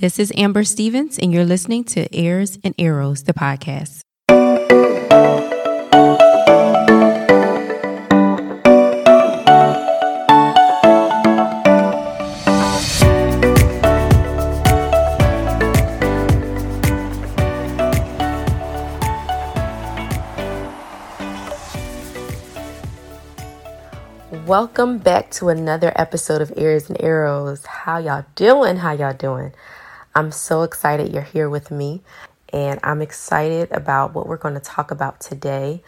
This is Amber Stevens, and you're listening to Ears and Arrows, the podcast. Welcome back to another episode of Ears and Arrows. How y'all doing? How y'all doing? I'm so excited you're here with me, and I'm excited about what we're going to talk about today.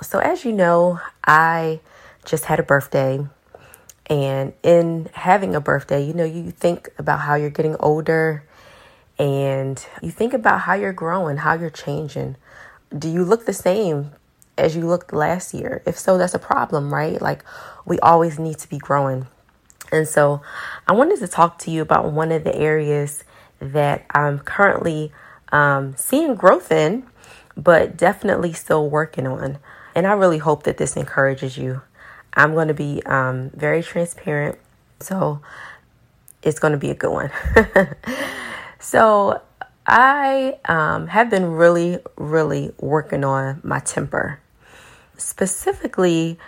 So, as you know, I just had a birthday, and in having a birthday, you know, you think about how you're getting older and you think about how you're growing, how you're changing. Do you look the same as you looked last year? If so, that's a problem, right? Like, we always need to be growing. And so, I wanted to talk to you about one of the areas that I'm currently um, seeing growth in, but definitely still working on. And I really hope that this encourages you. I'm going to be um, very transparent, so it's going to be a good one. so, I um, have been really, really working on my temper. Specifically,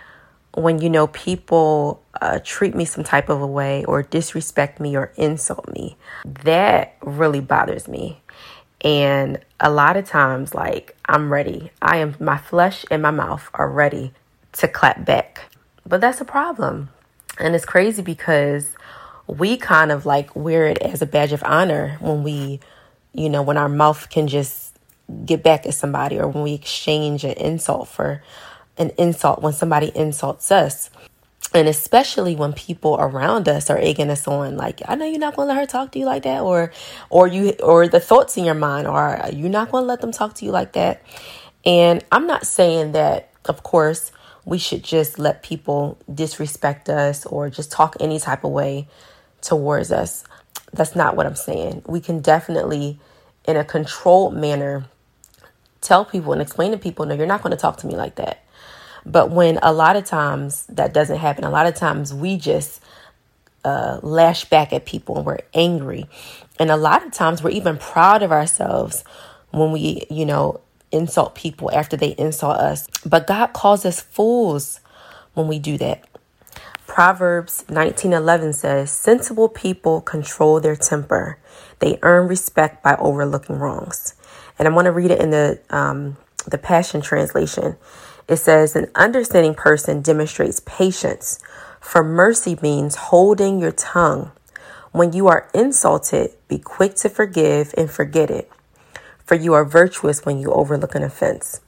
when you know people uh, treat me some type of a way or disrespect me or insult me, that really bothers me. And a lot of times, like, I'm ready. I am, my flesh and my mouth are ready to clap back. But that's a problem. And it's crazy because we kind of like wear it as a badge of honor when we, you know, when our mouth can just get back at somebody or when we exchange an insult for an insult when somebody insults us. And especially when people around us are egging us on, like, I know you're not gonna let her talk to you like that, or or you or the thoughts in your mind are you're not gonna let them talk to you like that. And I'm not saying that, of course, we should just let people disrespect us or just talk any type of way towards us. That's not what I'm saying. We can definitely, in a controlled manner, tell people and explain to people, no, you're not going to talk to me like that. But when a lot of times that doesn't happen, a lot of times we just uh, lash back at people and we're angry. And a lot of times we're even proud of ourselves when we, you know, insult people after they insult us. But God calls us fools when we do that. Proverbs 19:11 says, "Sensible people control their temper. They earn respect by overlooking wrongs." And I want to read it in the um, the Passion translation. It says, An understanding person demonstrates patience, for mercy means holding your tongue. When you are insulted, be quick to forgive and forget it, for you are virtuous when you overlook an offense.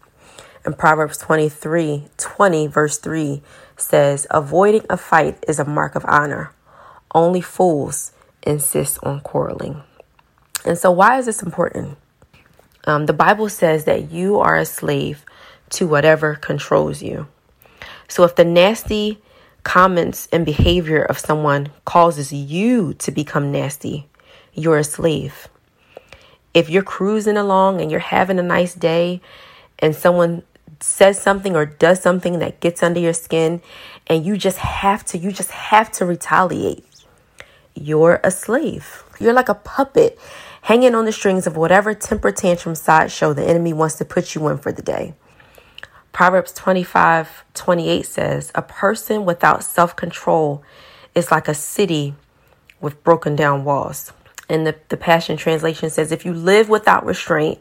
And Proverbs 23 20, verse 3 says, Avoiding a fight is a mark of honor. Only fools insist on quarreling. And so, why is this important? Um, the Bible says that you are a slave to whatever controls you. So if the nasty comments and behavior of someone causes you to become nasty, you're a slave. If you're cruising along and you're having a nice day and someone says something or does something that gets under your skin and you just have to you just have to retaliate, you're a slave. You're like a puppet hanging on the strings of whatever temper tantrum sideshow the enemy wants to put you in for the day. Proverbs 25 28 says, A person without self control is like a city with broken down walls. And the, the Passion Translation says, If you live without restraint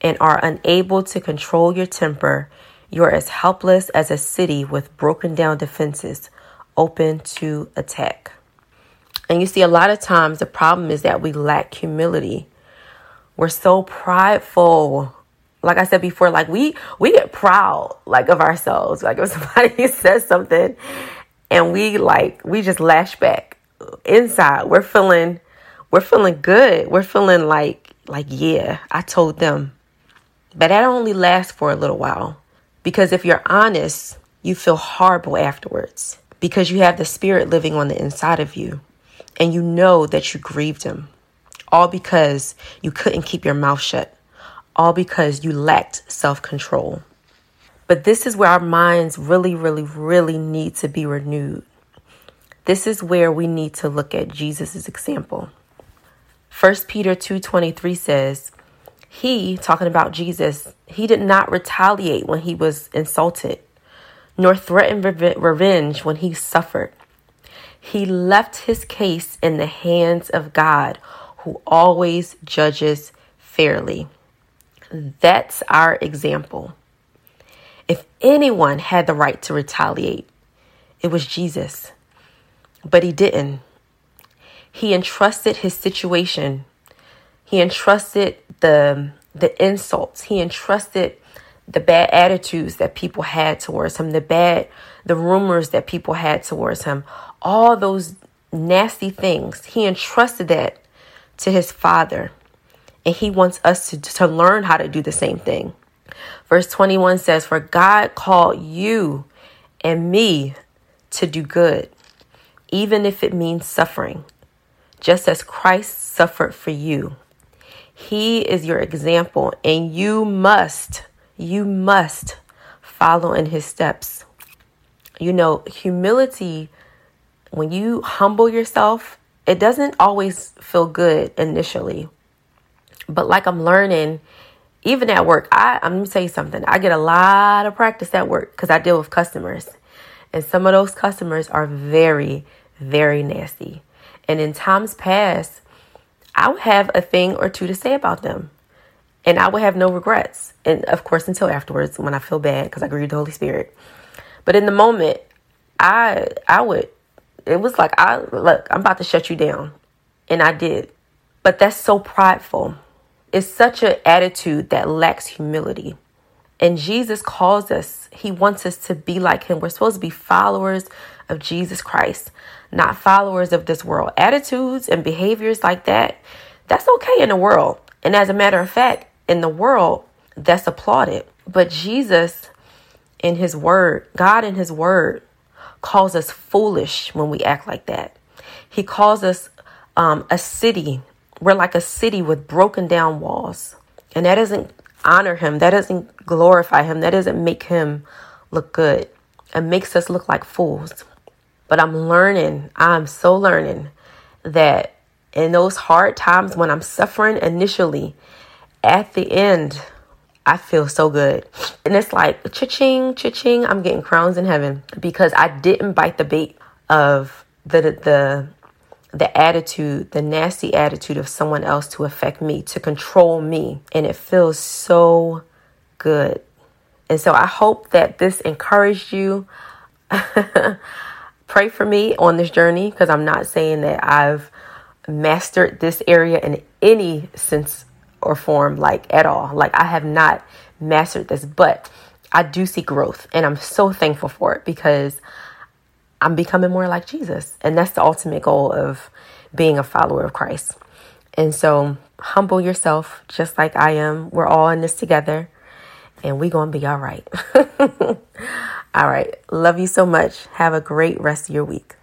and are unable to control your temper, you're as helpless as a city with broken down defenses open to attack. And you see, a lot of times the problem is that we lack humility. We're so prideful like I said before, like we we get proud like of ourselves. Like if somebody says something and we like we just lash back inside, we're feeling we're feeling good. We're feeling like like yeah, I told them. But that only lasts for a little while. Because if you're honest, you feel horrible afterwards because you have the spirit living on the inside of you and you know that you grieved him. All because you couldn't keep your mouth shut all because you lacked self control. But this is where our minds really, really, really need to be renewed. This is where we need to look at Jesus' example. 1 Peter 2:23 says, "He, talking about Jesus, he did not retaliate when he was insulted, nor threaten revenge when he suffered. He left his case in the hands of God, who always judges fairly." That's our example. If anyone had the right to retaliate, it was Jesus. But he didn't. He entrusted his situation. He entrusted the the insults. He entrusted the bad attitudes that people had towards him, the bad the rumors that people had towards him, all those nasty things. He entrusted that to his father. And he wants us to, to learn how to do the same thing. Verse 21 says, For God called you and me to do good, even if it means suffering just as Christ suffered for you. He is your example, and you must, you must follow in his steps. You know, humility, when you humble yourself, it doesn't always feel good initially. But like I'm learning, even at work, I, I'm gonna tell you something. I get a lot of practice at work because I deal with customers. And some of those customers are very, very nasty. And in times past, I would have a thing or two to say about them. And I would have no regrets. And of course, until afterwards when I feel bad because I grieved the Holy Spirit. But in the moment, I I would it was like I look, I'm about to shut you down. And I did. But that's so prideful. It's such an attitude that lacks humility. And Jesus calls us, He wants us to be like Him. We're supposed to be followers of Jesus Christ, not followers of this world. Attitudes and behaviors like that, that's okay in the world. And as a matter of fact, in the world, that's applauded. But Jesus, in His Word, God in His Word, calls us foolish when we act like that. He calls us um, a city. We're like a city with broken down walls. And that doesn't honor Him, that doesn't glorify Him, that doesn't make Him look good. It makes us look like fools. But I'm learning, I'm so learning that in those hard times when I'm suffering initially, at the end, I feel so good. And it's like cha-ching, cha-ching, I'm getting crowns in heaven because I didn't bite the bait of the the the attitude, the nasty attitude of someone else to affect me, to control me. And it feels so good. And so I hope that this encouraged you. Pray for me on this journey because I'm not saying that I've mastered this area in any sense or form, like at all. Like I have not mastered this, but I do see growth and I'm so thankful for it because I'm becoming more like Jesus. And that's the ultimate goal of being a follower of Christ. And so humble yourself just like I am. We're all in this together and we're going to be all right. all right. Love you so much. Have a great rest of your week.